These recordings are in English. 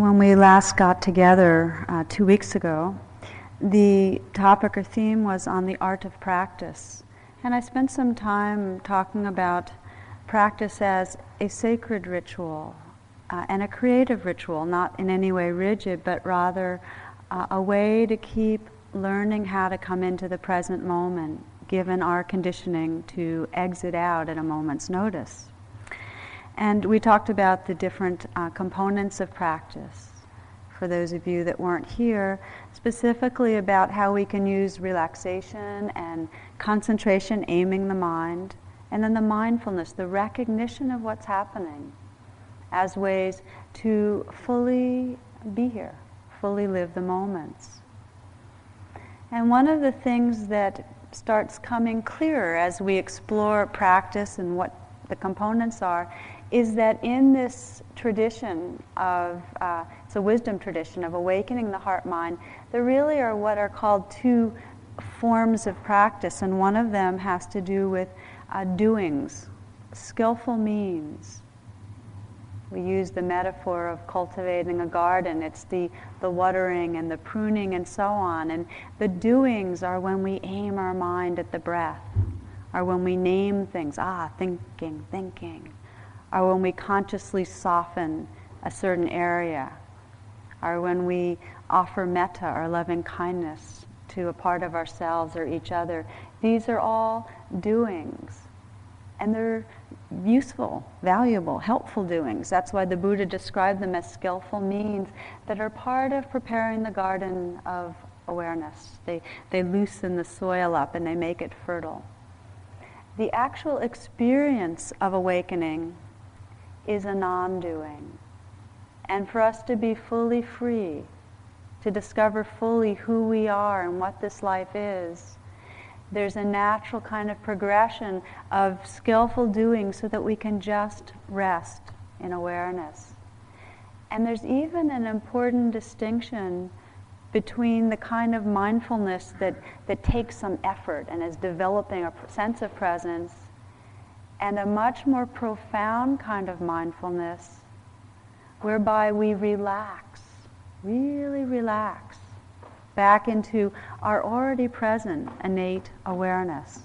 when we last got together uh, two weeks ago, the topic or theme was on the art of practice. And I spent some time talking about practice as a sacred ritual uh, and a creative ritual, not in any way rigid, but rather uh, a way to keep learning how to come into the present moment, given our conditioning to exit out at a moment's notice. And we talked about the different uh, components of practice. For those of you that weren't here, specifically about how we can use relaxation and concentration, aiming the mind, and then the mindfulness, the recognition of what's happening, as ways to fully be here, fully live the moments. And one of the things that starts coming clearer as we explore practice and what the components are is that in this tradition of, uh, it's a wisdom tradition of awakening the heart mind, there really are what are called two forms of practice, and one of them has to do with uh, doings, skillful means. We use the metaphor of cultivating a garden. It's the, the watering and the pruning and so on. And the doings are when we aim our mind at the breath, or when we name things, ah, thinking, thinking, or when we consciously soften a certain area, or when we offer metta or loving kindness to a part of ourselves or each other. These are all doings. And they're useful, valuable, helpful doings. That's why the Buddha described them as skillful means that are part of preparing the garden of awareness. They, they loosen the soil up and they make it fertile. The actual experience of awakening is a non doing. And for us to be fully free, to discover fully who we are and what this life is, there's a natural kind of progression of skillful doing so that we can just rest in awareness. And there's even an important distinction between the kind of mindfulness that, that takes some effort and is developing a sense of presence and a much more profound kind of mindfulness whereby we relax, really relax back into our already present innate awareness,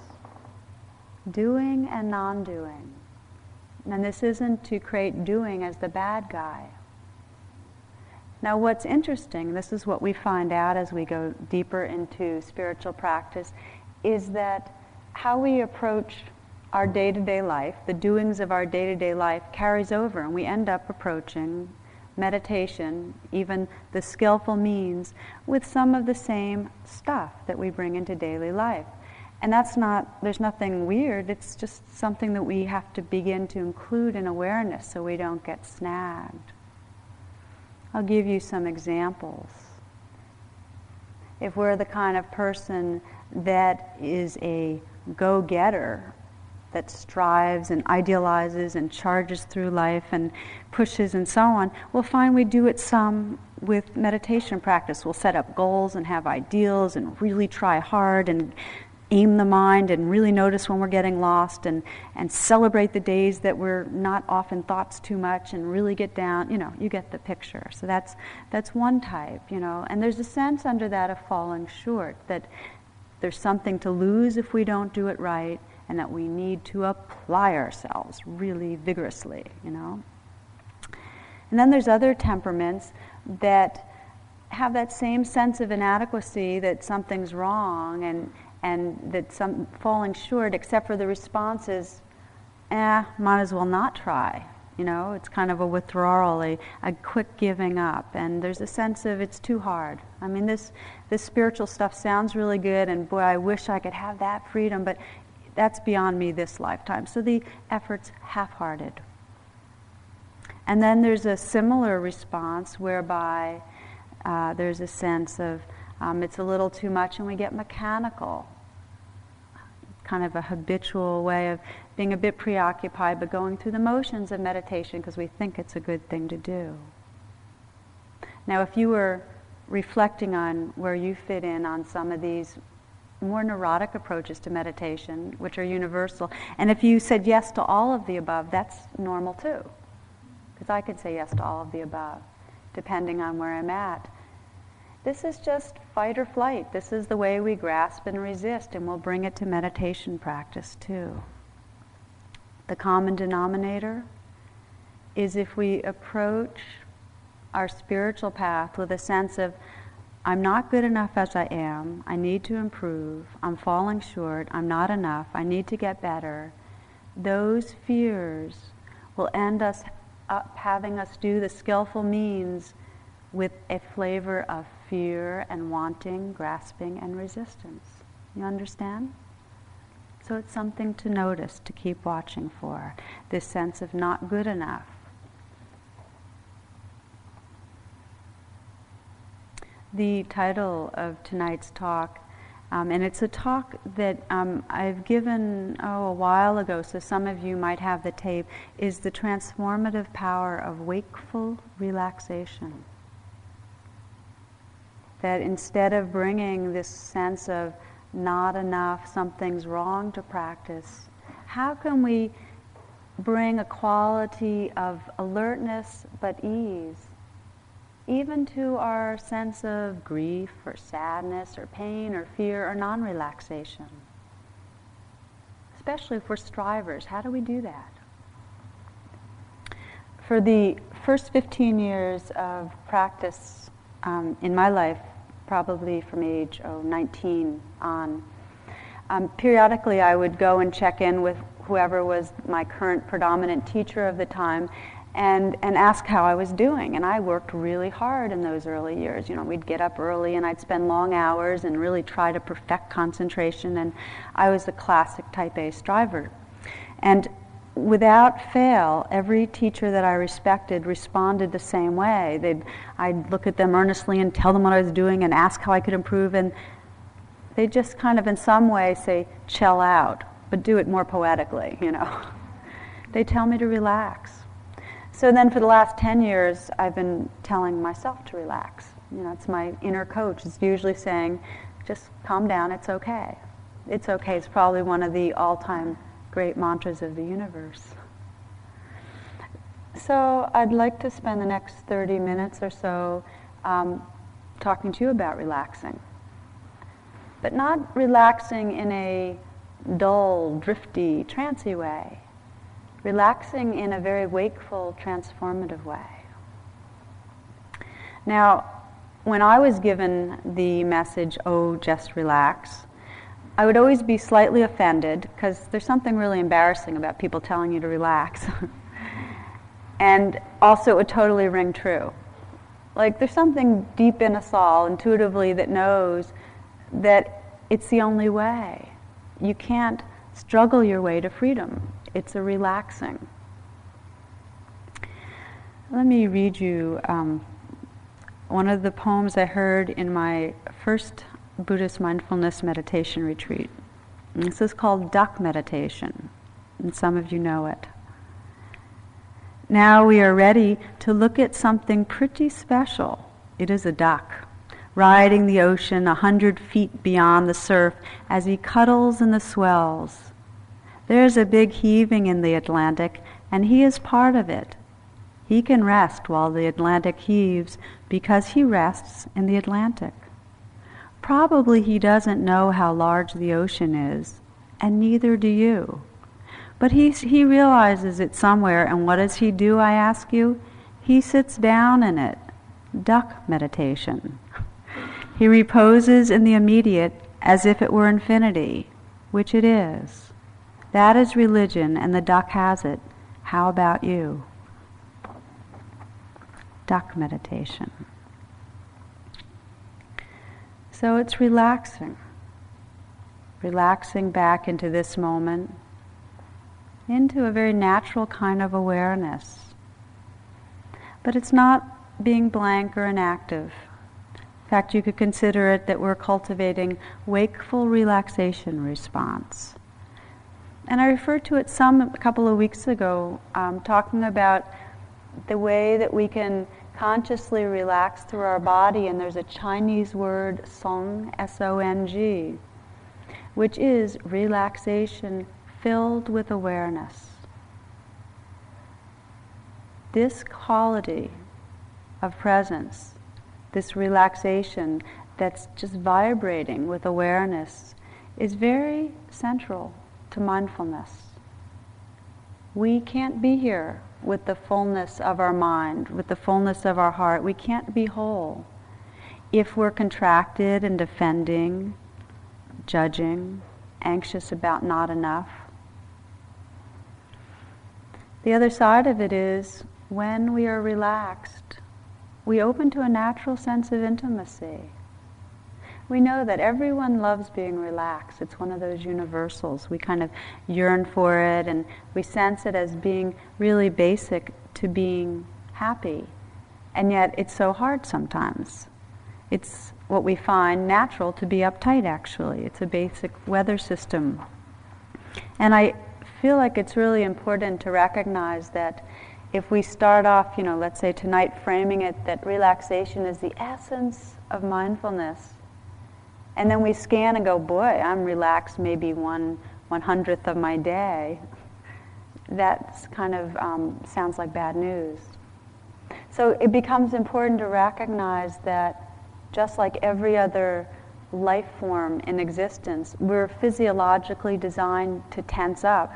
doing and non doing. And this isn't to create doing as the bad guy. Now, what's interesting, this is what we find out as we go deeper into spiritual practice, is that how we approach our day to day life, the doings of our day to day life, carries over, and we end up approaching meditation, even the skillful means, with some of the same stuff that we bring into daily life. And that's not, there's nothing weird, it's just something that we have to begin to include in awareness so we don't get snagged. I'll give you some examples. If we're the kind of person that is a go getter that strives and idealizes and charges through life and pushes and so on, we'll find we do it some with meditation practice. We'll set up goals and have ideals and really try hard and aim the mind and really notice when we're getting lost and, and celebrate the days that we're not off in thoughts too much and really get down, you know, you get the picture. So that's, that's one type, you know. And there's a sense under that of falling short, that there's something to lose if we don't do it right and that we need to apply ourselves really vigorously, you know. And then there's other temperaments that have that same sense of inadequacy that something's wrong and, and that some falling short, except for the response is, eh, might as well not try. You know, it's kind of a withdrawal, a, a quick giving up. And there's a sense of it's too hard. I mean, this, this spiritual stuff sounds really good, and boy, I wish I could have that freedom, but that's beyond me this lifetime. So the effort's half hearted. And then there's a similar response whereby uh, there's a sense of um, it's a little too much and we get mechanical. Kind of a habitual way of being a bit preoccupied but going through the motions of meditation because we think it's a good thing to do. Now, if you were reflecting on where you fit in on some of these more neurotic approaches to meditation, which are universal. And if you said yes to all of the above, that's normal too. Because I could say yes to all of the above. depending on where I'm at. This is just fight or flight. This is the way we grasp and resist, and we'll bring it to meditation practice too. The common denominator is if we approach our spiritual path with a sense of, I'm not good enough as I am, I need to improve, I'm falling short, I'm not enough, I need to get better, those fears will end us up having us do the skillful means with a flavor of fear and wanting, grasping, and resistance. You understand? So it's something to notice, to keep watching for this sense of not good enough. The title of tonight's talk, um, and it's a talk that um, I've given oh, a while ago, so some of you might have the tape, is the transformative power of wakeful relaxation. That instead of bringing this sense of not enough, something's wrong to practice, how can we bring a quality of alertness but ease, even to our sense of grief or sadness or pain or fear or non relaxation? Especially if we're strivers, how do we do that? For the first 15 years of practice um, in my life, probably from age oh, 19 on. Um, periodically, I would go and check in with whoever was my current predominant teacher of the time and, and ask how I was doing. And I worked really hard in those early years. You know, we'd get up early and I'd spend long hours and really try to perfect concentration. And I was a classic type A striver. And without fail, every teacher that I respected responded the same way. They'd, I'd look at them earnestly and tell them what I was doing and ask how I could improve, and they just kind of, in some way, say, chill out, but do it more poetically, you know. they tell me to relax. So then, for the last 10 years, I've been telling myself to relax. You know, it's my inner coach. It's usually saying, just calm down, it's okay. It's okay. It's probably one of the all time great mantras of the universe. So I'd like to spend the next 30 minutes or so um, talking to you about relaxing. But not relaxing in a dull, drifty, trancy way. Relaxing in a very wakeful, transformative way. Now, when I was given the message, oh, just relax, I would always be slightly offended because there's something really embarrassing about people telling you to relax. and also, it would totally ring true. Like, there's something deep in us all intuitively that knows that it's the only way. You can't struggle your way to freedom, it's a relaxing. Let me read you um, one of the poems I heard in my first Buddhist mindfulness meditation retreat. This is called duck meditation, and some of you know it. Now we are ready to look at something pretty special. It is a duck, riding the ocean a hundred feet beyond the surf as he cuddles in the swells. There's a big heaving in the Atlantic, and he is part of it. He can rest while the Atlantic heaves because he rests in the Atlantic. Probably he doesn't know how large the ocean is, and neither do you. But he, he realizes it somewhere, and what does he do, I ask you? He sits down in it. Duck meditation. He reposes in the immediate as if it were infinity, which it is. That is religion, and the duck has it. How about you? Duck meditation. So it's relaxing. Relaxing back into this moment, into a very natural kind of awareness. But it's not being blank or inactive. In fact, you could consider it that we're cultivating wakeful relaxation response. And I referred to it some a couple of weeks ago, um, talking about the way that we can consciously relax through our body, and there's a Chinese word, song, S O N G, which is relaxation filled with awareness. This quality of presence, this relaxation that's just vibrating with awareness, is very central to mindfulness. We can't be here with the fullness of our mind, with the fullness of our heart. We can't be whole if we're contracted and defending, judging, anxious about not enough. The other side of it is when we are relaxed, we open to a natural sense of intimacy. We know that everyone loves being relaxed. It's one of those universals. We kind of yearn for it and we sense it as being really basic to being happy. And yet it's so hard sometimes. It's what we find natural to be uptight, actually. It's a basic weather system. And I feel like it's really important to recognize that if we start off, you know, let's say tonight, framing it that relaxation is the essence of mindfulness, and then we scan and go, boy, I'm relaxed maybe one one hundredth of my day. That kind of um, sounds like bad news. So it becomes important to recognize that just like every other life form in existence, we're physiologically designed to tense up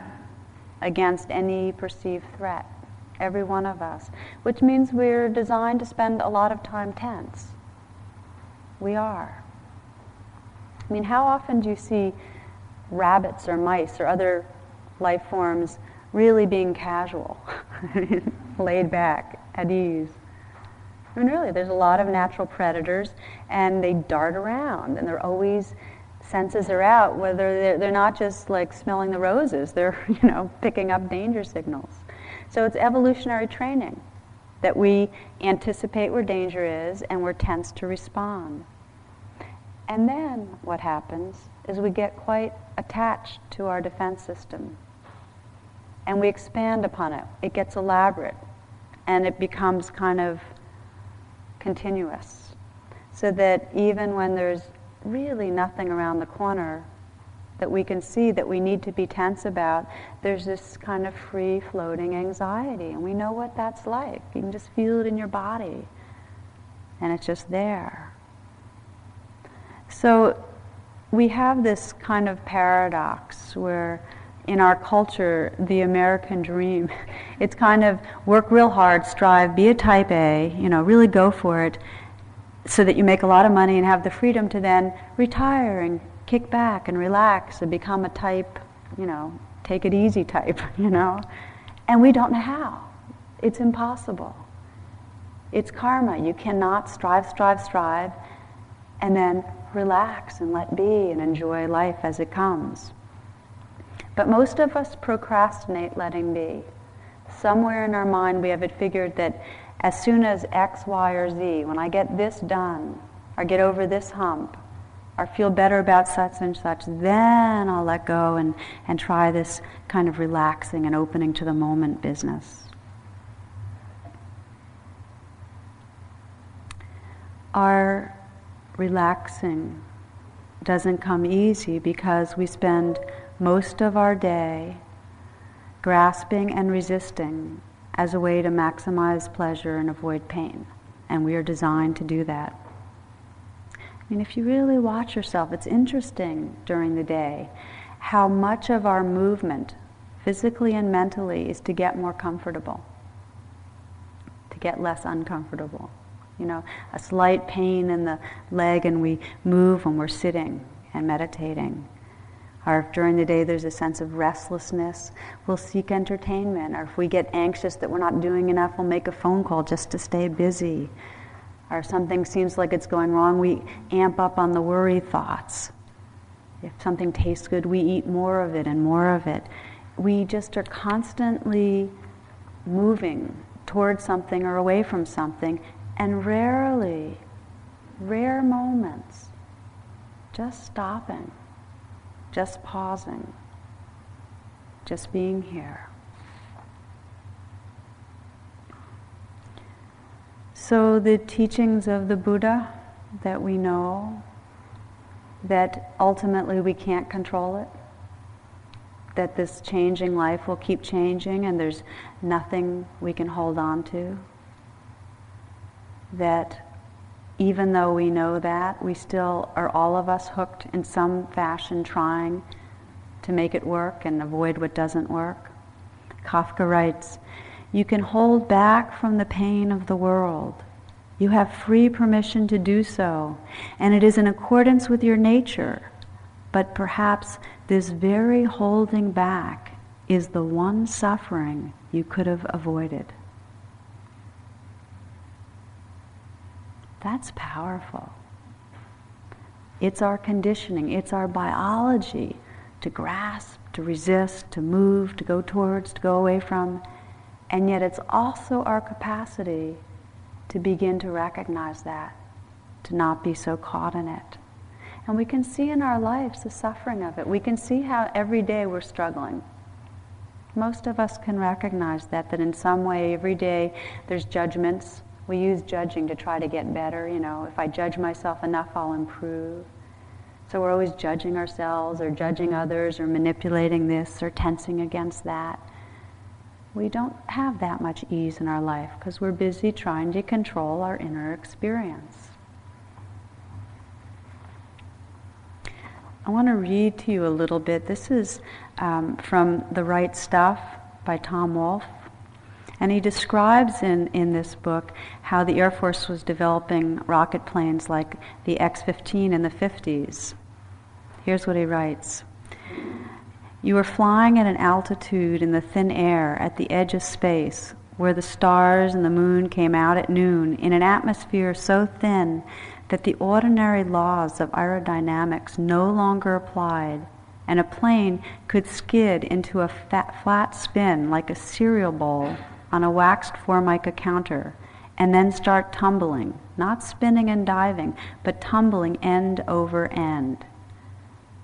against any perceived threat, every one of us, which means we're designed to spend a lot of time tense. We are. I mean, how often do you see rabbits or mice or other life forms really being casual, laid back, at ease? I mean, really, there's a lot of natural predators, and they dart around, and they're always senses are out, whether they're, they're not just like smelling the roses, they're, you know, picking up danger signals. So it's evolutionary training that we anticipate where danger is and we're tense to respond. And then what happens is we get quite attached to our defense system. And we expand upon it. It gets elaborate. And it becomes kind of continuous. So that even when there's really nothing around the corner that we can see that we need to be tense about, there's this kind of free floating anxiety. And we know what that's like. You can just feel it in your body. And it's just there. So we have this kind of paradox where in our culture, the American dream, it's kind of work real hard, strive, be a type A, you know, really go for it, so that you make a lot of money and have the freedom to then retire and kick back and relax and become a type, you know, take it easy type, you know. And we don't know how. It's impossible. It's karma. You cannot strive, strive, strive, and then relax and let be and enjoy life as it comes. But most of us procrastinate letting be. Somewhere in our mind, we have it figured that as soon as X, Y, or Z, when I get this done, or get over this hump, or feel better about such and such, then I'll let go and, and try this kind of relaxing and opening to the moment business. Our relaxing doesn't come easy because we spend most of our day grasping and resisting as a way to maximize pleasure and avoid pain. And we are designed to do that. I mean, if you really watch yourself, it's interesting during the day how much of our movement, physically and mentally, is to get more comfortable, to get less uncomfortable. You know, a slight pain in the leg, and we move when we're sitting and meditating or if during the day there's a sense of restlessness, we'll seek entertainment. Or if we get anxious that we're not doing enough, we'll make a phone call just to stay busy. Or if something seems like it's going wrong, we amp up on the worry thoughts. If something tastes good, we eat more of it and more of it. We just are constantly moving towards something or away from something, and rarely, rare moments, just stopping just pausing, just being here. So, the teachings of the Buddha that we know, that ultimately we can't control it, that this changing life will keep changing and there's nothing we can hold on to. That even though we know that, we still are all of us hooked in some fashion trying to make it work and avoid what doesn't work. Kafka writes, You can hold back from the pain of the world. You have free permission to do so, and it is in accordance with your nature. But perhaps this very holding back is the one suffering you could have avoided. That's powerful. It's our conditioning, it's our biology to grasp, to resist, to move, to go towards, to go away from. And yet it's also our capacity to begin to recognize that, to not be so caught in it. And we can see in our lives the suffering of it. We can see how every day we're struggling. Most of us can recognize that, that in some way every day there's judgments. We use judging to try to get better. You know, if I judge myself enough, I'll improve. So we're always judging ourselves or judging others or manipulating this or tensing against that. We don't have that much ease in our life because we're busy trying to control our inner experience. I want to read to you a little bit. This is um, from The Right Stuff by Tom Wolfe. And he describes in, in this book how the Air Force was developing rocket planes like the X 15 in the 50s. Here's what he writes You were flying at an altitude in the thin air at the edge of space where the stars and the moon came out at noon in an atmosphere so thin that the ordinary laws of aerodynamics no longer applied, and a plane could skid into a fat, flat spin like a cereal bowl on a waxed formica counter, and then start tumbling, not spinning and diving, but tumbling end over end.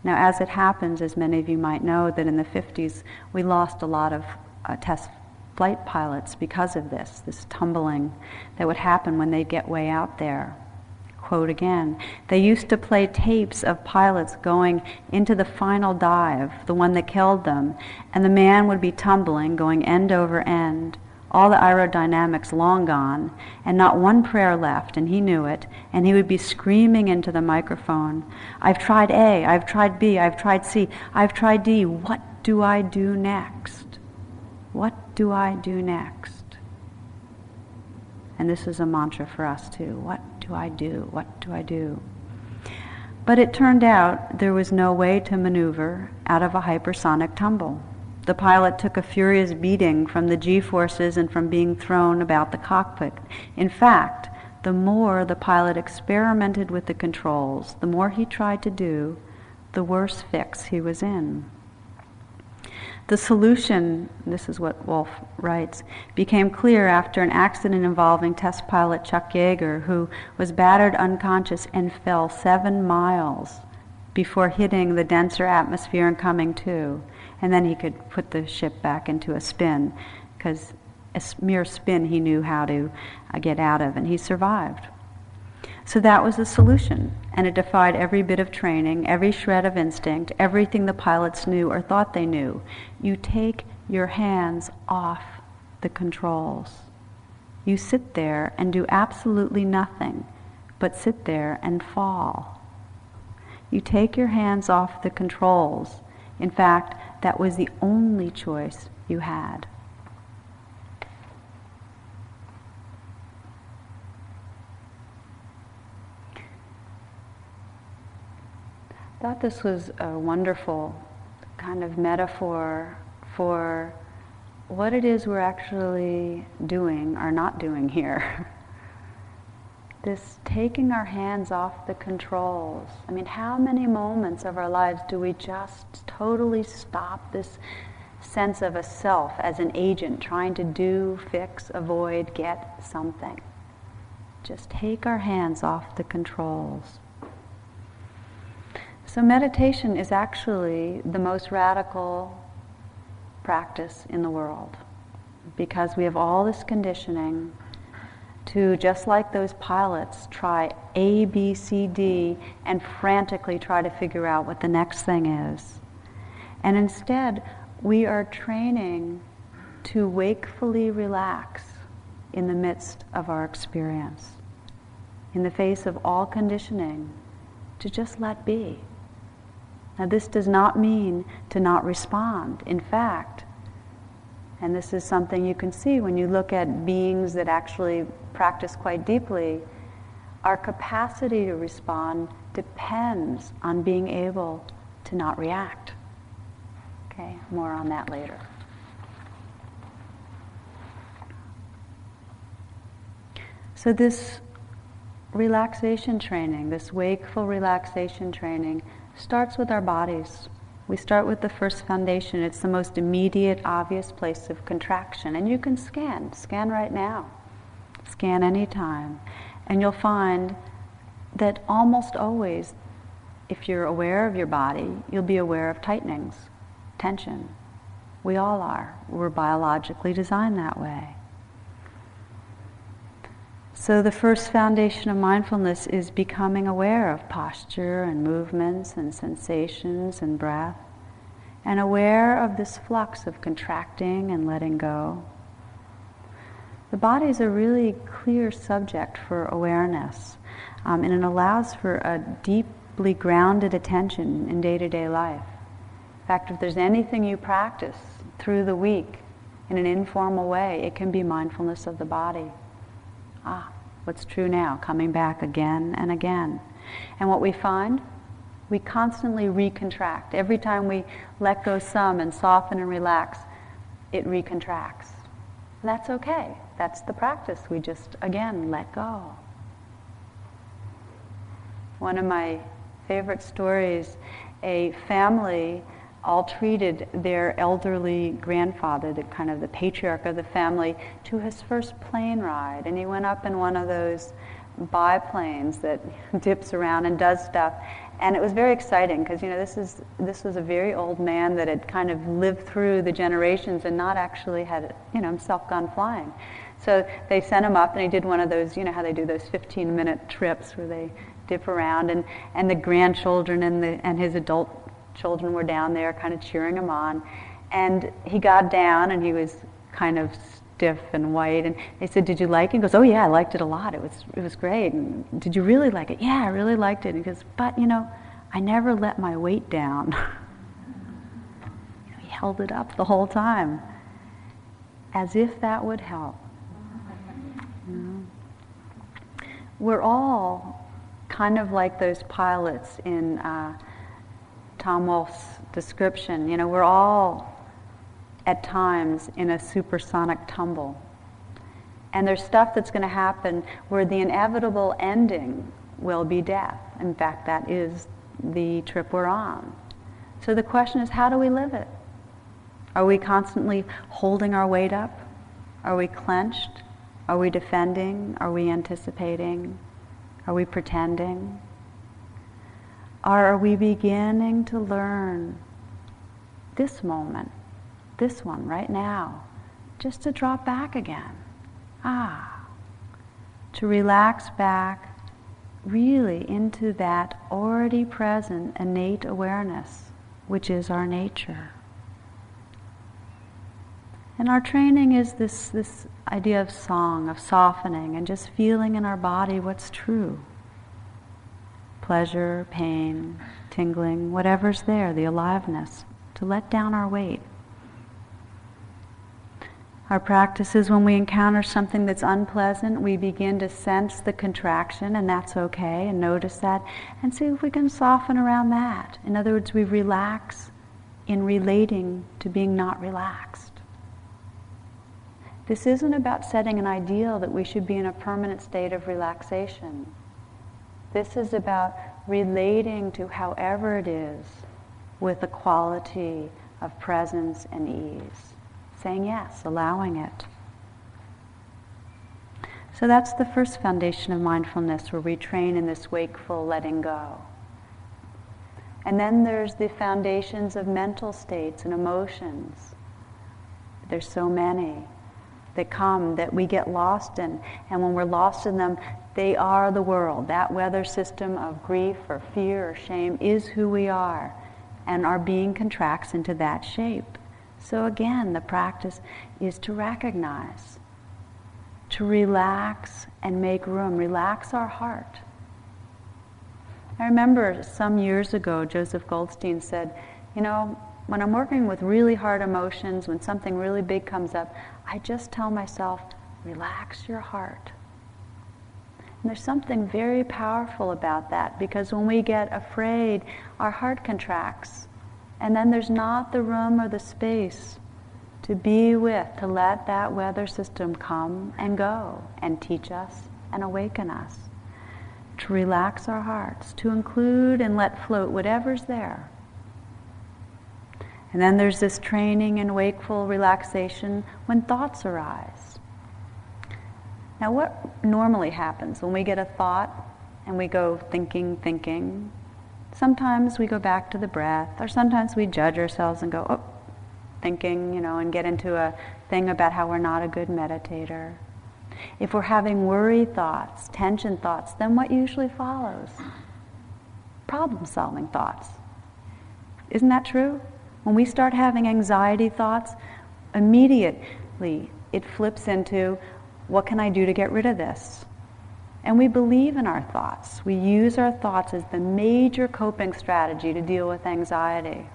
Now, as it happens, as many of you might know, that in the 50s we lost a lot of uh, test flight pilots because of this, this tumbling that would happen when they get way out there. Quote again, they used to play tapes of pilots going into the final dive, the one that killed them, and the man would be tumbling, going end over end, all the aerodynamics long gone, and not one prayer left, and he knew it, and he would be screaming into the microphone, I've tried A, I've tried B, I've tried C, I've tried D, what do I do next? What do I do next? And this is a mantra for us too. What do I do? What do I do? But it turned out there was no way to maneuver out of a hypersonic tumble. The pilot took a furious beating from the G forces and from being thrown about the cockpit. In fact, the more the pilot experimented with the controls, the more he tried to do, the worse fix he was in. The solution, this is what Wolfe writes, became clear after an accident involving test pilot Chuck Yeager, who was battered unconscious and fell seven miles before hitting the denser atmosphere and coming to and then he could put the ship back into a spin because a mere spin he knew how to uh, get out of, and he survived. So that was the solution, and it defied every bit of training, every shred of instinct, everything the pilots knew or thought they knew. You take your hands off the controls. You sit there and do absolutely nothing but sit there and fall. You take your hands off the controls. In fact, that was the only choice you had. I thought this was a wonderful kind of metaphor for what it is we're actually doing or not doing here. this taking our hands off the controls. I mean, how many moments of our lives do we just totally stop this sense of a self as an agent trying to do, fix, avoid, get something? Just take our hands off the controls. So, meditation is actually the most radical practice in the world because we have all this conditioning to, just like those pilots, try A, B, C, D, and frantically try to figure out what the next thing is. And instead, we are training to wakefully relax in the midst of our experience. in the face of all conditioning, to just let be. Now, this does not mean to not respond. In fact, and this is something you can see when you look at beings that actually practice quite deeply, our capacity to respond depends on being able to not react. Okay, more on that later. So, this relaxation training, this wakeful relaxation training, starts with our bodies. We start with the first foundation. It's the most immediate, obvious place of contraction. And you can scan. Scan right now. Scan anytime. And you'll find that almost always, if you're aware of your body, you'll be aware of tightenings, tension. We all are. We're biologically designed that way. So, the first foundation of mindfulness is becoming aware of posture and movements and sensations and breath, and aware of this flux of contracting and letting go. The body is a really clear subject for awareness, um, and it allows for a deeply grounded attention in day to day life. In fact, if there's anything you practice through the week in an informal way, it can be mindfulness of the body. Ah, what's true now, coming back again and again. And what we find, we constantly recontract. Every time we let go some and soften and relax, it recontracts. And that's okay. That's the practice. We just, again, let go. One of my favorite stories a family all treated their elderly grandfather, the kind of the patriarch of the family, to his first plane ride. And he went up in one of those biplanes that dips around and does stuff. And it was very exciting because you know this is this was a very old man that had kind of lived through the generations and not actually had you know himself gone flying. So they sent him up and he did one of those, you know how they do those 15 minute trips where they dip around and, and the grandchildren and, the, and his adult children were down there kind of cheering him on. And he got down and he was kind of stiff and white. And they said, Did you like it? He goes, Oh, yeah, I liked it a lot. It was, it was great. And did you really like it? Yeah, I really liked it. And he goes, But, you know, I never let my weight down. he held it up the whole time, as if that would help. We're all kind of like those pilots in. Uh, Tom Wolfe's description, you know, we're all at times in a supersonic tumble. And there's stuff that's going to happen where the inevitable ending will be death. In fact, that is the trip we're on. So the question is, how do we live it? Are we constantly holding our weight up? Are we clenched? Are we defending? Are we anticipating? Are we pretending? Are we beginning to learn this moment, this one right now, just to drop back again? Ah, to relax back really into that already present innate awareness, which is our nature. And our training is this, this idea of song, of softening, and just feeling in our body what's true pleasure, pain, tingling, whatever's there, the aliveness, to let down our weight. Our practice is when we encounter something that's unpleasant, we begin to sense the contraction, and that's okay, and notice that, and see if we can soften around that. In other words, we relax in relating to being not relaxed. This isn't about setting an ideal that we should be in a permanent state of relaxation. This is about relating to however it is with a quality of presence and ease. Saying yes, allowing it. So that's the first foundation of mindfulness where we train in this wakeful letting go. And then there's the foundations of mental states and emotions. There's so many that come that we get lost in. And when we're lost in them, they are the world. That weather system of grief or fear or shame is who we are. And our being contracts into that shape. So again, the practice is to recognize to relax and make room, relax our heart. I remember some years ago, Joseph Goldstein said, You know, when I'm working with really hard emotions, when something really big comes up, I just tell myself, relax your heart. And there's something very powerful about that because when we get afraid, our heart contracts. And then there's not the room or the space to be with, to let that weather system come and go and teach us and awaken us. To relax our hearts, to include and let float whatever's there. And then there's this training in wakeful relaxation when thoughts arise. Now, what normally happens when we get a thought and we go thinking, thinking? Sometimes we go back to the breath, or sometimes we judge ourselves and go, oh, thinking, you know, and get into a thing about how we're not a good meditator. If we're having worry thoughts, tension thoughts, then what usually follows? Problem solving thoughts. Isn't that true? When we start having anxiety thoughts, immediately it flips into what can I do to get rid of this? And we believe in our thoughts. We use our thoughts as the major coping strategy to deal with anxiety.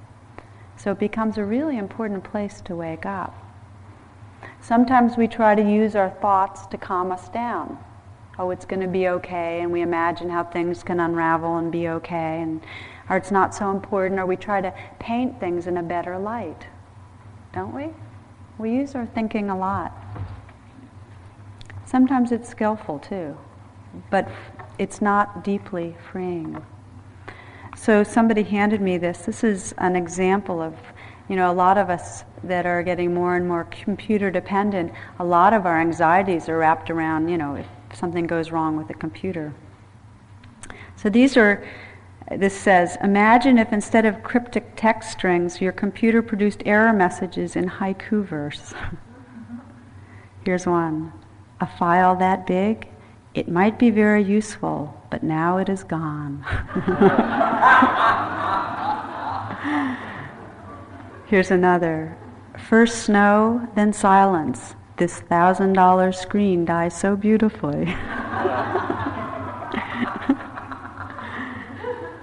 So it becomes a really important place to wake up. Sometimes we try to use our thoughts to calm us down. Oh, it's going to be okay, and we imagine how things can unravel and be okay, and or it's not so important, or we try to paint things in a better light. Don't we? We use our thinking a lot. Sometimes it's skillful too, but it's not deeply freeing. So somebody handed me this. This is an example of, you know, a lot of us that are getting more and more computer dependent, a lot of our anxieties are wrapped around, you know, if something goes wrong with the computer. So these are, this says, imagine if instead of cryptic text strings, your computer produced error messages in haiku verse. Here's one a file that big, it might be very useful, but now it is gone. Here's another. First snow, then silence. This thousand dollar screen dies so beautifully.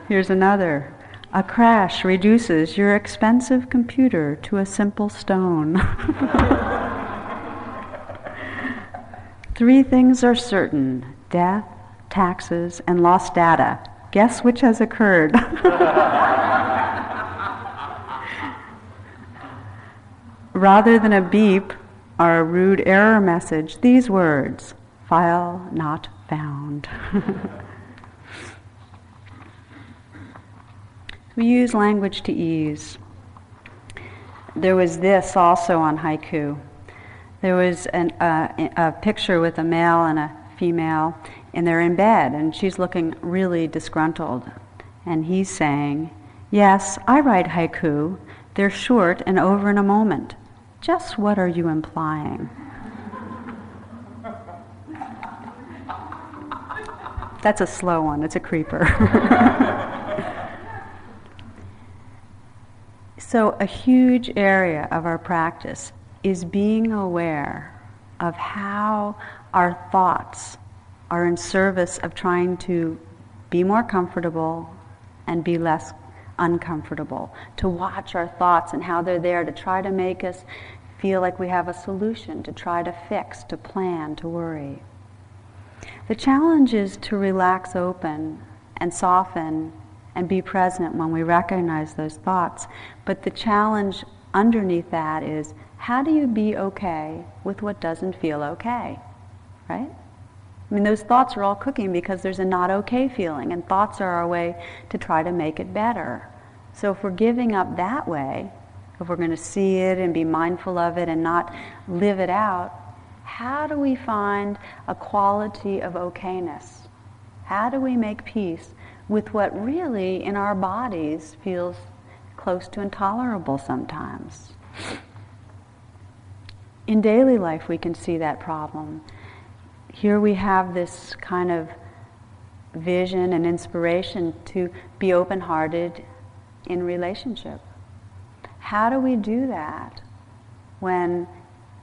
Here's another. A crash reduces your expensive computer to a simple stone. Three things are certain death, taxes, and lost data. Guess which has occurred? Rather than a beep or a rude error message, these words file not found. we use language to ease. There was this also on haiku there was an, uh, a picture with a male and a female, and they're in bed, and she's looking really disgruntled. And he's saying, Yes, I write haiku. They're short and over in a moment. Just what are you implying? That's a slow one, it's a creeper. so, a huge area of our practice is being aware of how our thoughts are in service of trying to be more comfortable and be less uncomfortable. To watch our thoughts and how they're there to try to make us feel like we have a solution, to try to fix, to plan, to worry. The challenge is to relax open and soften and be present when we recognize those thoughts. But the challenge underneath that is how do you be okay with what doesn't feel okay? Right? I mean, those thoughts are all cooking because there's a not okay feeling, and thoughts are our way to try to make it better. So if we're giving up that way, if we're going to see it and be mindful of it and not live it out, how do we find a quality of okayness? How do we make peace with what really in our bodies feels close to intolerable sometimes? in daily life, we can see that problem. Here we have this kind of vision and inspiration to be open hearted in relationship. How do we do that when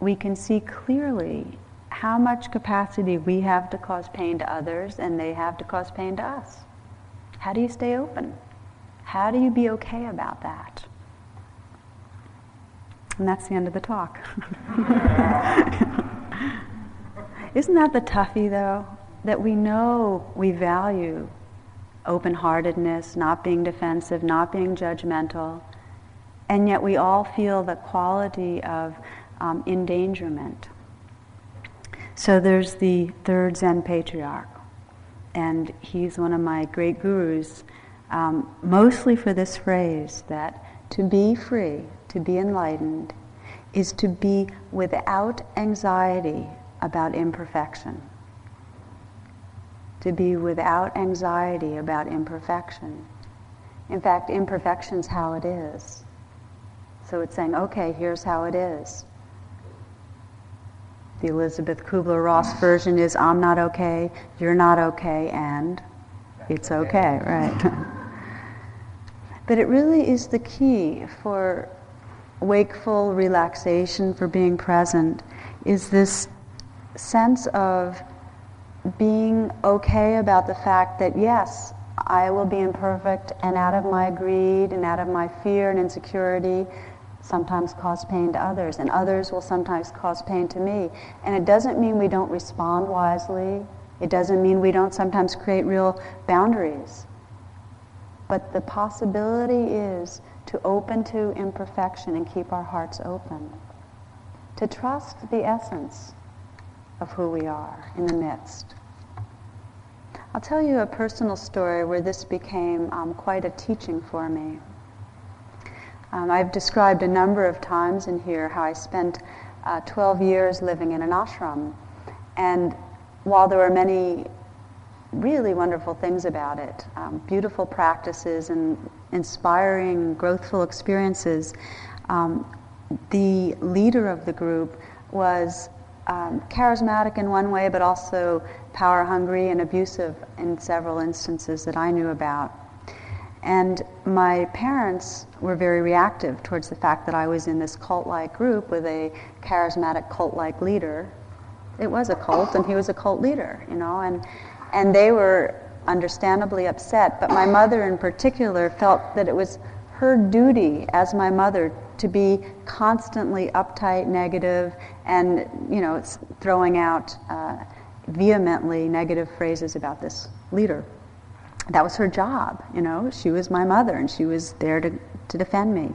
we can see clearly how much capacity we have to cause pain to others and they have to cause pain to us. How do you stay open? How do you be okay about that? And that's the end of the talk. Isn't that the toughie, though? That we know we value open heartedness, not being defensive, not being judgmental, and yet we all feel the quality of um, endangerment. So there's the third Zen patriarch, and he's one of my great gurus, um, mostly for this phrase that to be free, to be enlightened, is to be without anxiety about imperfection. To be without anxiety about imperfection. In fact, imperfection's how it is. So it's saying, okay, here's how it is. The Elisabeth Kubler Ross version is I'm not okay, you're not okay, and it's okay, right? but it really is the key for wakeful relaxation, for being present, is this sense of being okay about the fact that yes, I will be imperfect and out of my greed and out of my fear and insecurity, sometimes cause pain to others, and others will sometimes cause pain to me. And it doesn't mean we don't respond wisely. It doesn't mean we don't sometimes create real boundaries. But the possibility is to open to imperfection and keep our hearts open. To trust the essence of who we are in the midst. I'll tell you a personal story where this became um, quite a teaching for me. Um, I've described a number of times in here how I spent uh, 12 years living in an ashram. And while there were many really wonderful things about it, um, beautiful practices and inspiring, growthful experiences, um, the leader of the group was um, charismatic in one way, but also power hungry and abusive in several instances that I knew about. And my parents were very reactive towards the fact that I was in this cult like group with a charismatic cult like leader. It was a cult, and he was a cult leader, you know, and, and they were understandably upset. But my mother, in particular, felt that it was her duty as my mother to be constantly uptight, negative, and you know, throwing out uh, vehemently negative phrases about this leader that was her job, you know. She was my mother and she was there to, to defend me.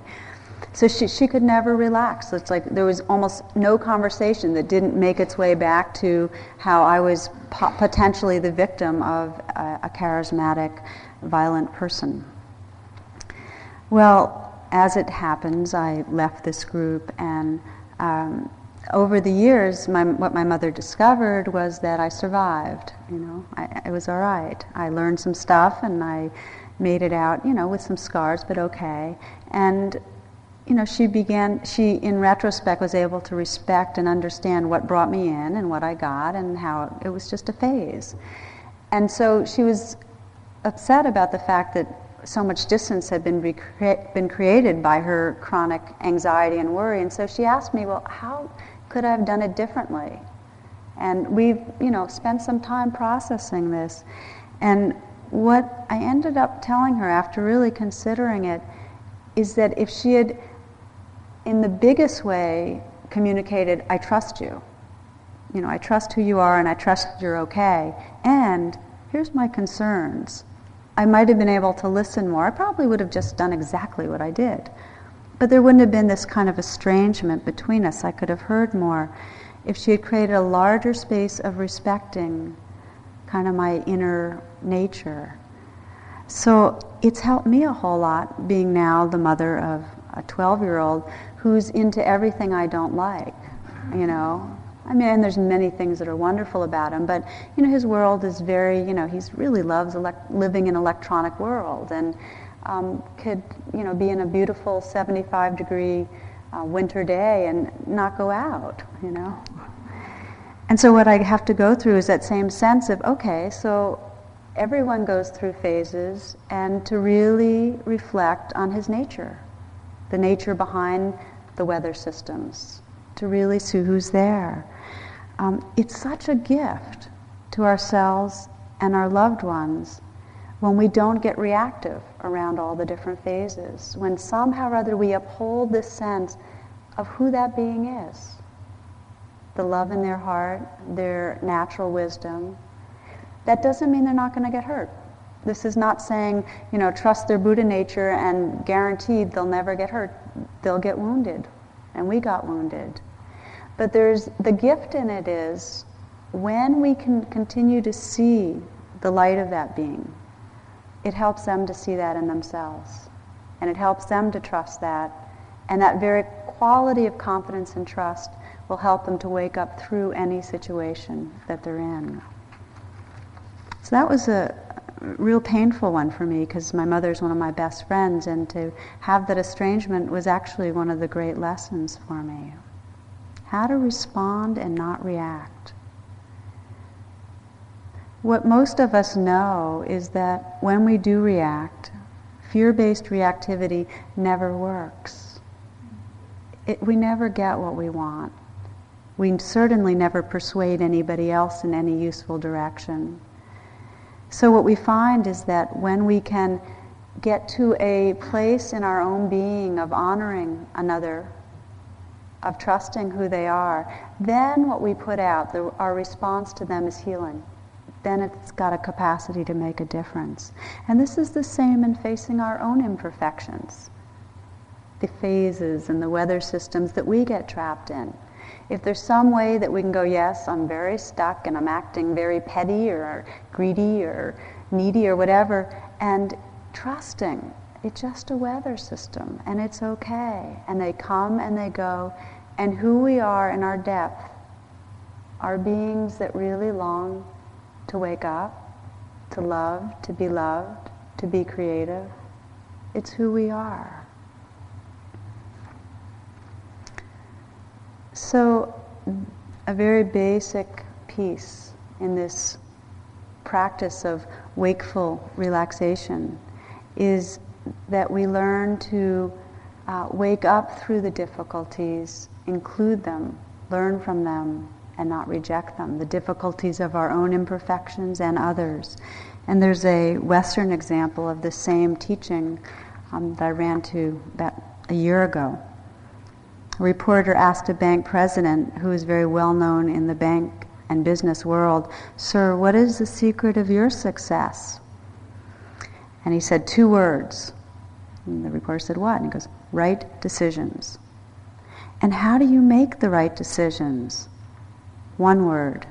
So she, she could never relax. It's like there was almost no conversation that didn't make its way back to how I was po- potentially the victim of a, a charismatic, violent person. Well, as it happens, I left this group and um, over the years, my, what my mother discovered was that I survived. You know, I, it was all right. I learned some stuff and I made it out. You know, with some scars, but okay. And you know, she began. She, in retrospect, was able to respect and understand what brought me in and what I got, and how it was just a phase. And so she was upset about the fact that so much distance had been, recre- been created by her chronic anxiety and worry. And so she asked me, well, how could I have done it differently? And we've, you know, spent some time processing this. And what I ended up telling her after really considering it is that if she had, in the biggest way, communicated, I trust you. You know, I trust who you are and I trust you're okay. And here's my concerns. I might have been able to listen more. I probably would have just done exactly what I did. But there wouldn't have been this kind of estrangement between us. I could have heard more if she had created a larger space of respecting kind of my inner nature. So it's helped me a whole lot being now the mother of a 12 year old who's into everything I don't like, you know. I mean, and there's many things that are wonderful about him, but you know, his world is very, you know, he really loves living in electronic world, and um, could, you know, be in a beautiful 75 degree uh, winter day and not go out, you know. And so what I have to go through is that same sense of, okay, so everyone goes through phases, and to really reflect on his nature, the nature behind the weather systems, to really see who's there. um, it's such a gift to ourselves and our loved ones when we don't get reactive around all the different phases, when somehow or other we uphold this sense of who that being is the love in their heart, their natural wisdom. That doesn't mean they're not going to get hurt. This is not saying, you know, trust their Buddha nature and guaranteed they'll never get hurt. They'll get wounded. And we got wounded. But there's the gift in it is when we can continue to see the light of that being, it helps them to see that in themselves. And it helps them to trust that. And that very quality of confidence and trust will help them to wake up through any situation that they're in. So that was a real painful one for me because my mother's one of my best friends, and to have that estrangement was actually one of the great lessons for me. How to respond and not react. What most of us know is that when we do react, fear based reactivity never works. It, we never get what we want. We certainly never persuade anybody else in any useful direction. So, what we find is that when we can get to a place in our own being of honoring another, of trusting who they are, then what we put out, the, our response to them is healing then it's got a capacity to make a difference. And this is the same in facing our own imperfections, the phases and the weather systems that we get trapped in. If there's some way that we can go, yes, I'm very stuck and I'm acting very petty or greedy or needy or whatever, and trusting it's just a weather system and it's okay. And they come and they go, and who we are in our depth are beings that really long to wake up, to love, to be loved, to be creative. It's who we are. So, a very basic piece in this practice of wakeful relaxation is that we learn to uh, wake up through the difficulties, include them, learn from them, and not reject them, the difficulties of our own imperfections and others. And there's a Western example of the same teaching um, that I ran to about a year ago. A reporter asked a bank president, who is very well known in the bank and business world, Sir, what is the secret of your success? And he said two words. And the reporter said, What? And he goes, Right decisions. And how do you make the right decisions? One word.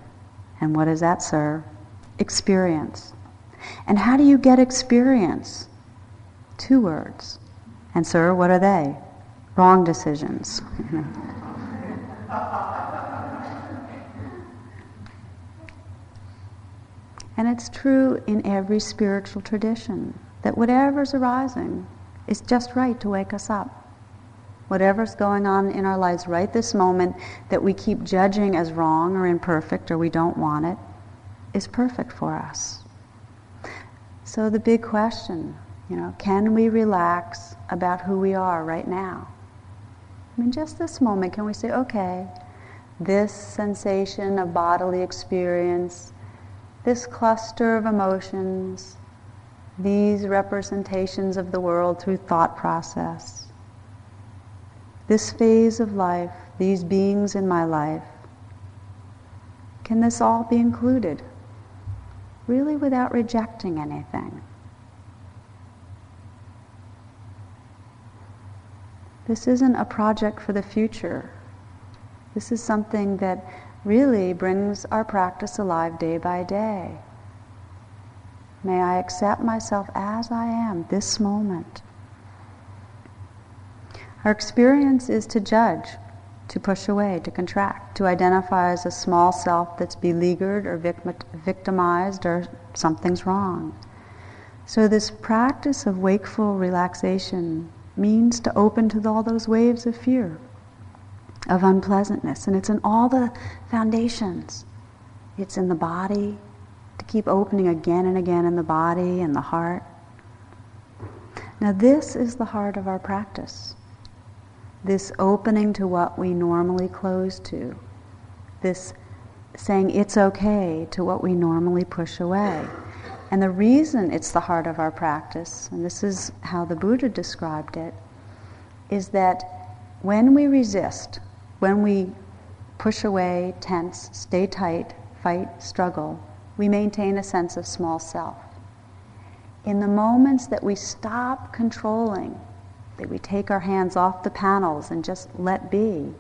And what is that, sir? Experience. And how do you get experience? Two words. And, sir, what are they? Wrong decisions. and it's true in every spiritual tradition that whatever's arising is just right to wake us up whatever's going on in our lives right this moment that we keep judging as wrong or imperfect or we don't want it is perfect for us. So the big question, you know, can we relax about who we are right now? I mean, just this moment, can we say, okay, this sensation of bodily experience, this cluster of emotions, these representations of the world through thought process, this phase of life, these beings in my life, can this all be included? Really without rejecting anything. This isn't a project for the future. This is something that really brings our practice alive day by day. May I accept myself as I am this moment. Our experience is to judge, to push away, to contract, to identify as a small self that's beleaguered or victimized or something's wrong. So, this practice of wakeful relaxation means to open to all those waves of fear, of unpleasantness, and it's in all the foundations. It's in the body, to keep opening again and again in the body and the heart. Now, this is the heart of our practice this opening to what we normally close to, this saying it's okay to what we normally push away. And the reason it's the heart of our practice, and this is how the Buddha described it, is that when we resist, when we push away, tense, stay tight, fight, struggle, we maintain a sense of small self. In the moments that we stop controlling, that we take our hands off the panels and just let be,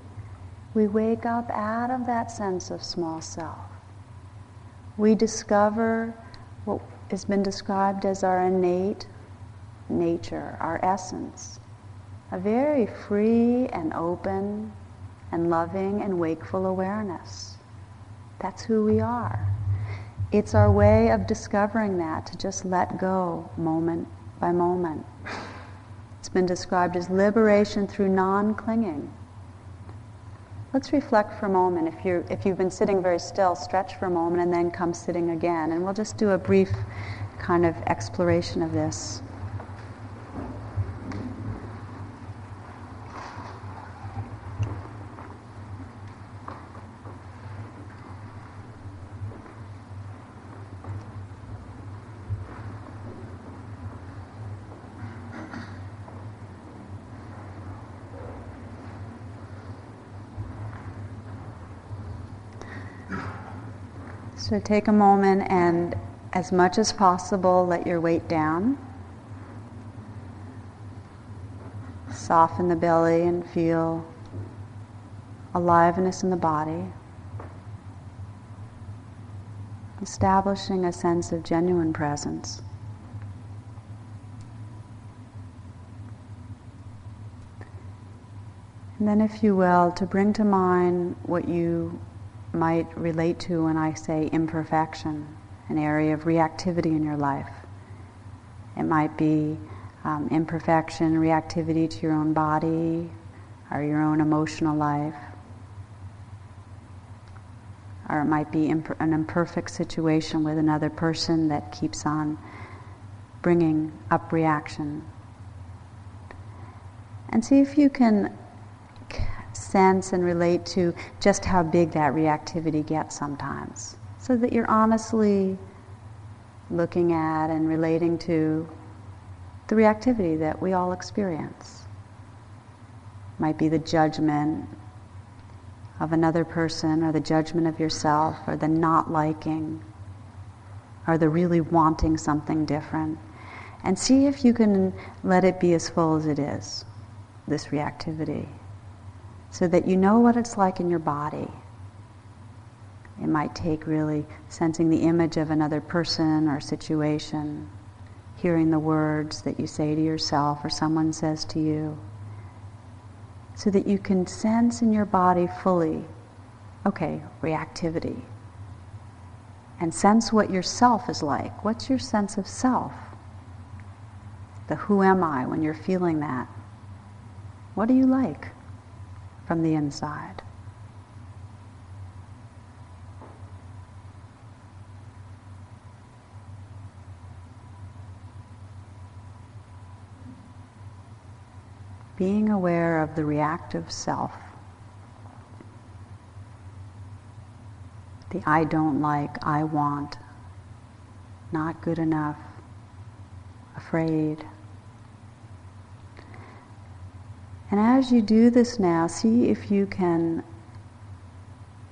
we wake up out of that sense of small self. We discover what has been described as our innate nature, our essence, a very free and open and loving and wakeful awareness. That's who we are. It's our way of discovering that, to just let go moment by moment. It's been described as liberation through non clinging. Let's reflect for a moment. If, you if you've been sitting very still, stretch for a moment and then come sitting again. And we'll just do a brief kind of exploration of this. So take a moment and, as much as possible, let your weight down. Soften the belly and feel aliveness in the body. Establishing a sense of genuine presence. And then, if you will, to bring to mind what you might relate to when I say imperfection, an area of reactivity in your life. It might be um, imperfection, reactivity to your own body or your own emotional life. Or it might be imp- an imperfect situation with another person that keeps on bringing up reaction. And see if you can sense and relate to just how big that reactivity gets sometimes. So that you're honestly looking at and relating to the reactivity that we all experience. Might be the judgment of another person, or the judgment of yourself, or the not liking, or the really wanting something different. And see if you can let it be as full as it is, this reactivity so that you know what it's like in your body. It might take really sensing the image of another person or situation, hearing the words that you say to yourself or someone says to you, so that you can sense in your body fully, okay, reactivity. And sense what your self is like. What's your sense of self? The who am I when you're feeling that? What do you like? From the inside. Being aware of the reactive self, the I don't like, I want, not good enough, afraid. And as you do this now, see if you can,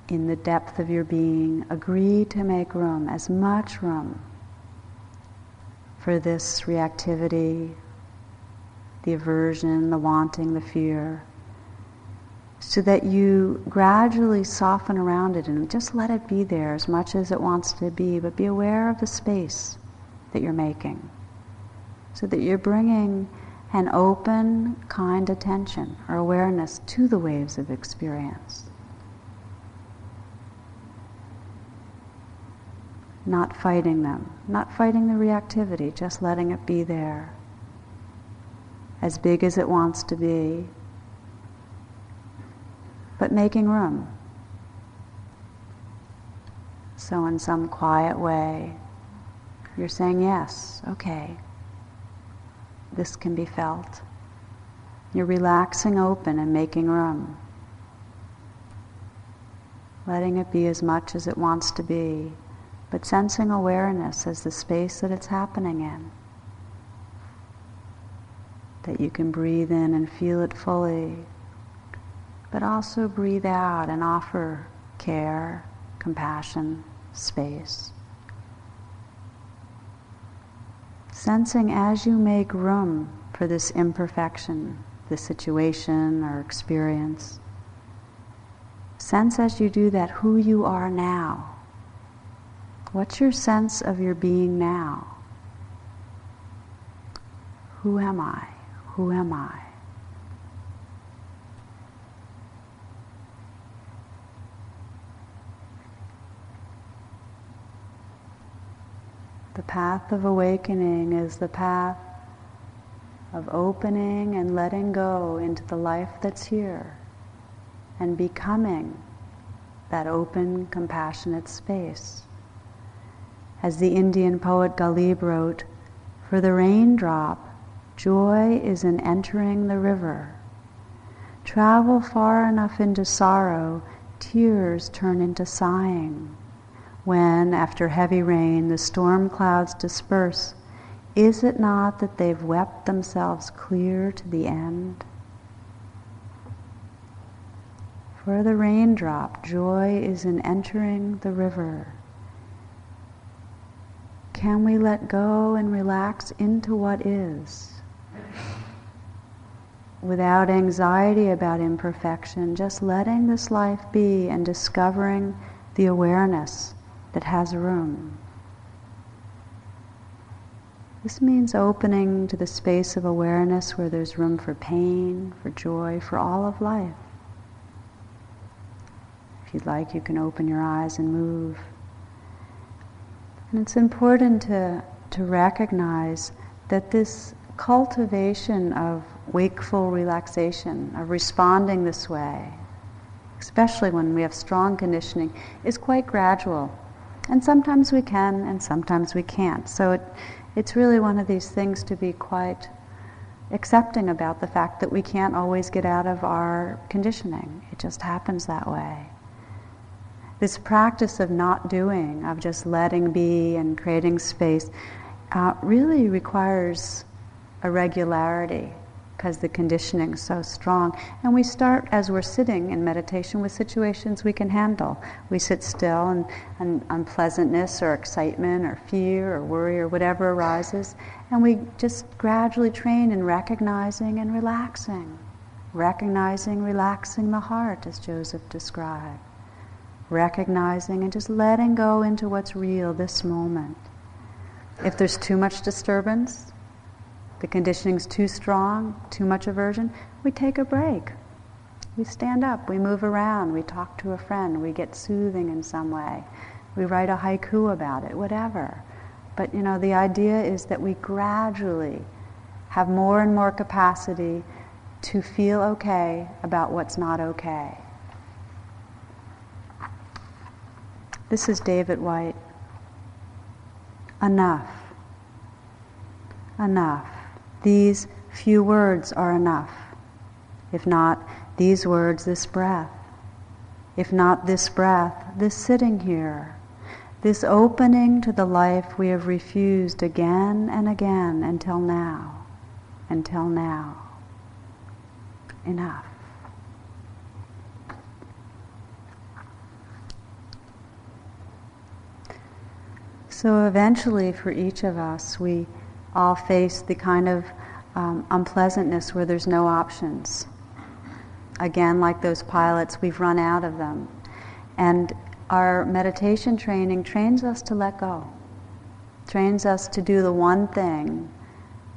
in the depth of your being, agree to make room, as much room, for this reactivity, the aversion, the wanting, the fear, so that you gradually soften around it and just let it be there as much as it wants to be, but be aware of the space that you're making, so that you're bringing an open, kind attention or awareness to the waves of experience. Not fighting them, not fighting the reactivity, just letting it be there, as big as it wants to be, but making room. So, in some quiet way, you're saying, Yes, okay, this can be felt. You're relaxing open and making room. letting it be as much as it wants to be, but sensing awareness as the space that it's happening in. That you can breathe in and feel it fully, but also breathe out and offer care, compassion, space. Sensing as you make room for this imperfection, this situation or experience. Sense as you do that who you are now. What's your sense of your being now? Who am I? Who am I? The path of awakening is the path of opening and letting go into the life that's here and becoming that open, compassionate space. As the Indian poet Ghalib wrote, for the raindrop, joy is in entering the river. Travel far enough into sorrow, tears turn into sighing when, after heavy rain, the storm clouds disperse, is it not that they've wept themselves clear to the end? For the raindrop, joy is in entering the river. Can we let go and relax into what is? Without anxiety about imperfection, just letting this life be and discovering the awareness that has room. This means opening to the space of awareness where there's room for pain, for joy, for all of life. If you'd like, you can open your eyes and move. And it's important to, to recognize that this cultivation of wakeful relaxation, of responding this way, especially when we have strong conditioning, is quite gradual. And sometimes we can, and sometimes we can't. So it, it's really one of these things to be quite accepting about the fact that we can't always get out of our conditioning. It just happens that way. This practice of not doing, of just letting be and creating space, uh, really requires a regularity because the conditioning is so strong. And we start as we're sitting in meditation with situations we can handle. We sit still and, and unpleasantness or excitement or fear or worry or whatever arises, and we just gradually train in recognizing and relaxing. Recognizing, relaxing the heart, as Joseph described. Recognizing and just letting go into what's real this moment. If there's too much disturbance, the conditioning's too strong, too much aversion, we take a break. We stand up, we move around, we talk to a friend, we get soothing in some way. We write a haiku about it, whatever. But you know, the idea is that we gradually have more and more capacity to feel okay about what's not okay. This is David Whyte. Enough. Enough. These few words are enough. If not these words, this breath. If not this breath, this sitting here. This opening to the life we have refused again and again until now. Until now. Enough. So eventually, for each of us, we all face the kind of um, unpleasantness where there's no options. Again, like those pilots, we've run out of them. And our meditation training trains us to let go, trains us to do the one thing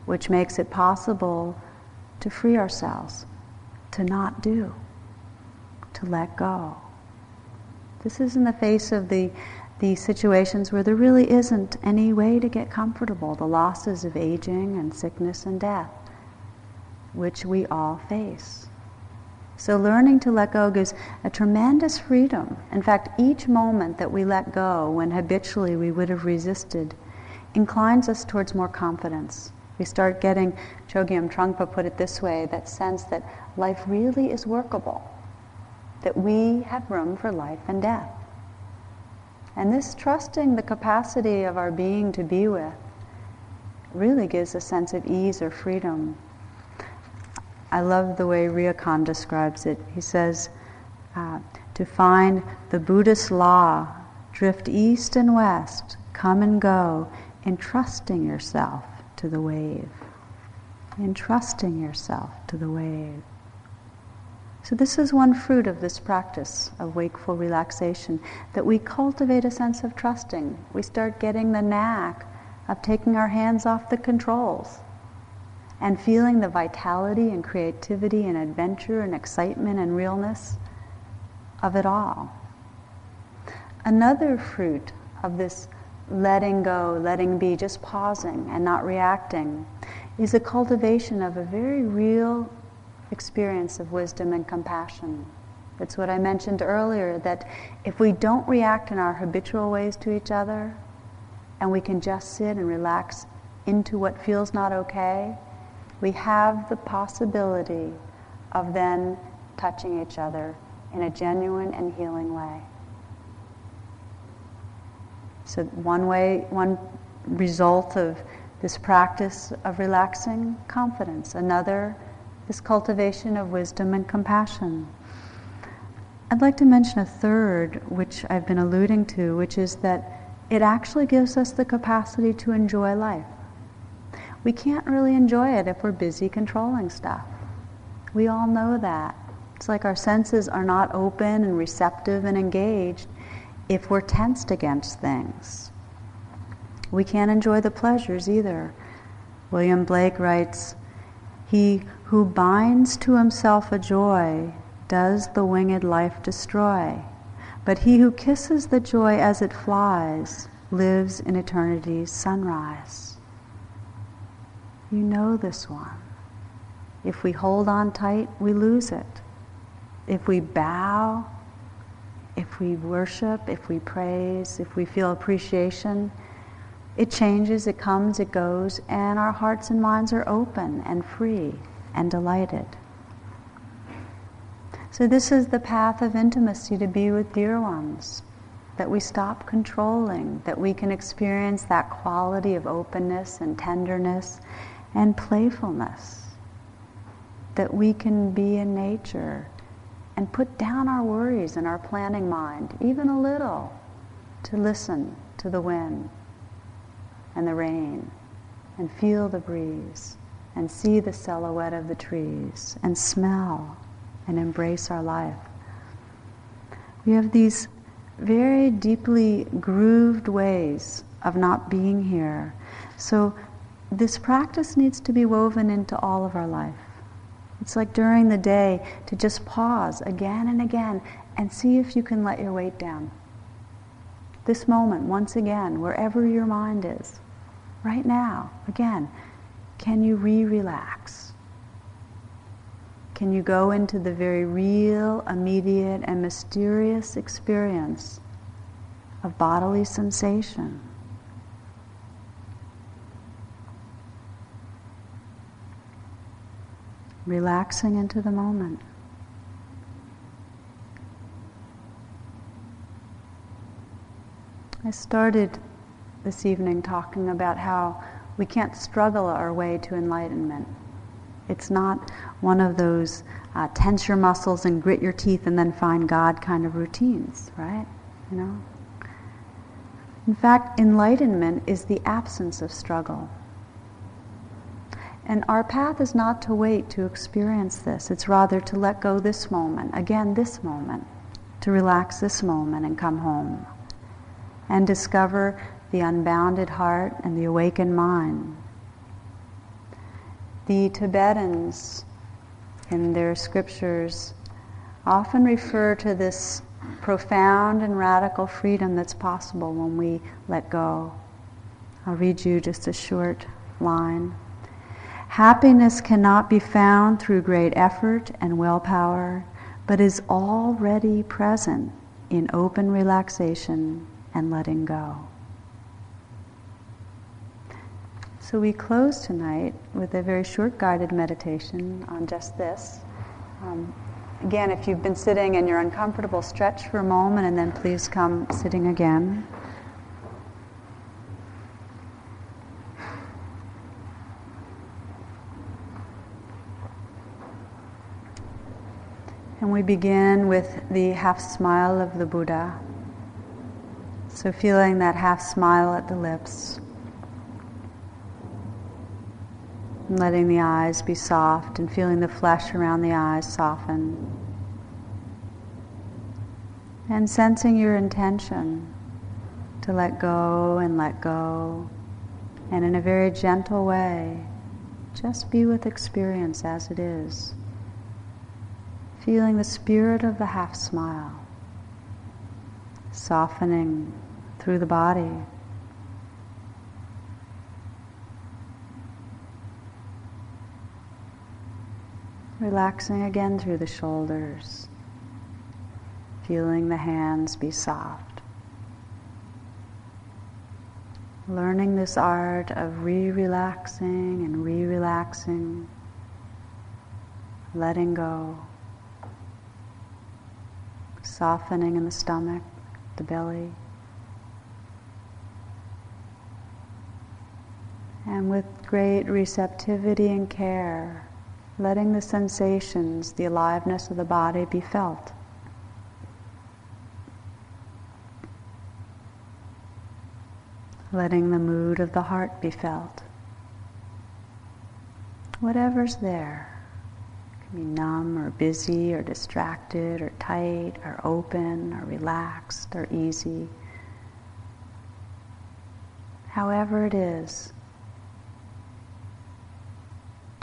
which makes it possible to free ourselves, to not do, to let go. This is in the face of the the situations where there really isn't any way to get comfortable, the losses of aging and sickness and death, which we all face. So, learning to let go gives a tremendous freedom. In fact, each moment that we let go, when habitually we would have resisted, inclines us towards more confidence. We start getting, Chogyam Trungpa put it this way, that sense that life really is workable that we have room for life and death. And this trusting the capacity of our being to be with really gives a sense of ease or freedom. I love the way Ryokan describes it. He says, uh, to find the Buddhist law, drift east and west, come and go, entrusting yourself to the wave. Entrusting yourself to the wave. So, this is one fruit of this practice of wakeful relaxation that we cultivate a sense of trusting. We start getting the knack of taking our hands off the controls and feeling the vitality and creativity and adventure and excitement and realness of it all. Another fruit of this letting go, letting be, just pausing and not reacting, is a cultivation of a very real experience of wisdom and compassion. It's what I mentioned earlier that if we don't react in our habitual ways to each other, and we can just sit and relax into what feels not okay, we have the possibility of then touching each other in a genuine and healing way. So, one way, one result of this practice of relaxing, confidence. Another, this cultivation of wisdom and compassion. I'd like to mention a third, which I've been alluding to, which is that it actually gives us the capacity to enjoy life. We can't really enjoy it if we're busy controlling stuff. We all know that. It's like our senses are not open and receptive and engaged if we're tensed against things. We can't enjoy the pleasures either. William Blake writes, He who binds to himself a joy does the winged life destroy. But he who kisses the joy as it flies lives in eternity's sunrise. You know this one. If we hold on tight, we lose it if we bow, if we worship, if we praise, if we feel appreciation, it changes, it comes, it goes, and our hearts and minds are open and free and delighted. So, this is the path of intimacy to be with dear ones, that we stop controlling, that we can experience that quality of openness and tenderness and playfulness, that we can be in nature and put down our worries and our planning mind, even a little, to listen to the wind and the rain and feel the breeze and see the silhouette of the trees and smell and embrace our life. We have these very deeply grooved ways of not being here. So this practice needs to be woven into all of our life. It's like during the day to just pause again and again and see if you can let your weight down. This moment, once again, wherever your mind is, right now, again, can you re relax? Can you go into the very real, immediate, and mysterious experience of bodily sensation? relaxing into the moment. I started this evening talking about how we can't struggle our way to enlightenment. It's not one of those uh, tense your muscles and grit your teeth and then find God kind of routines, right? You know? In fact, enlightenment is the absence of struggle. And our path is not to wait to experience this, it's rather to let go this moment, again, this moment, to relax this moment and come home and discover the unbounded heart and the awakened mind. The Tibetans, in their scriptures, often refer to this profound and radical freedom that's possible when we let go. I'll read you just a short line. Happiness cannot be found through great effort and willpower, but is already present in open relaxation and letting go. So we close tonight with a very short guided meditation on just this. Um, again, if you've been sitting and you're uncomfortable, stretch for a moment and then please come sitting again. And we begin with the half smile of the Buddha. So, feeling that half smile at the lips. Letting the eyes be soft and feeling the flesh around the eyes soften. And sensing your intention to let go and let go. And in a very gentle way, just be with experience as it is feeling the spirit of the half smile softening through the body. Relaxing again through the shoulders, feeling the hands be soft. Learning this art of re relaxing and re relaxing, letting go softening in the stomach, the belly. And with great receptivity and care, letting the sensations, the aliveness of the body be felt. Letting the mood of the heart be felt. Whatever's there can be numb or busy or distracted or tight or open or relaxed or easy. However, it is,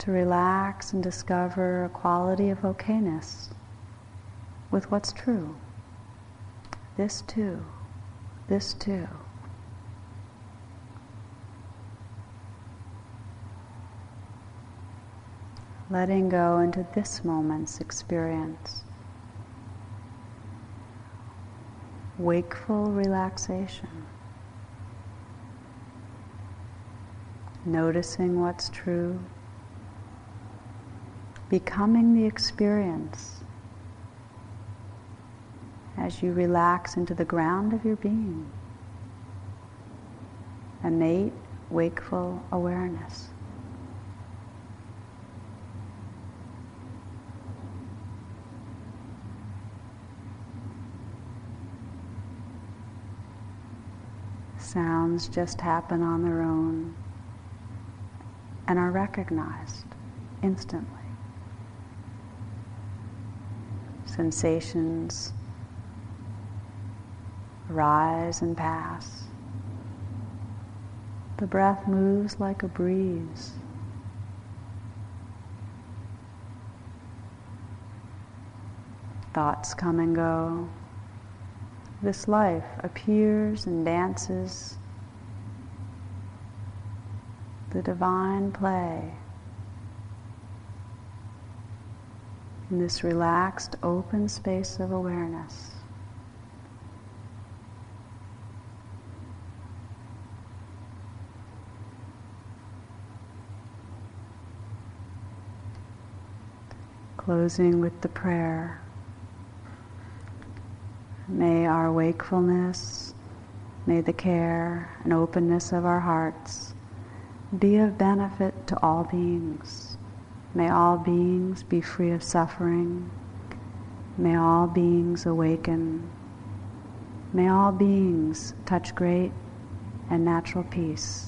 to relax and discover a quality of okayness with what's true. This too, this too. letting go into this moment's experience. Wakeful relaxation. Noticing what's true. Becoming the experience as you relax into the ground of your being. Innate wakeful awareness. sounds just happen on their own and are recognized instantly. Sensations rise and pass. The breath moves like a breeze. Thoughts come and go this life appears and dances the divine play in this relaxed, open space of awareness. Closing with the prayer. May our wakefulness, may the care and openness of our hearts be of benefit to all beings. May all beings be free of suffering. May all beings awaken. May all beings touch great and natural peace.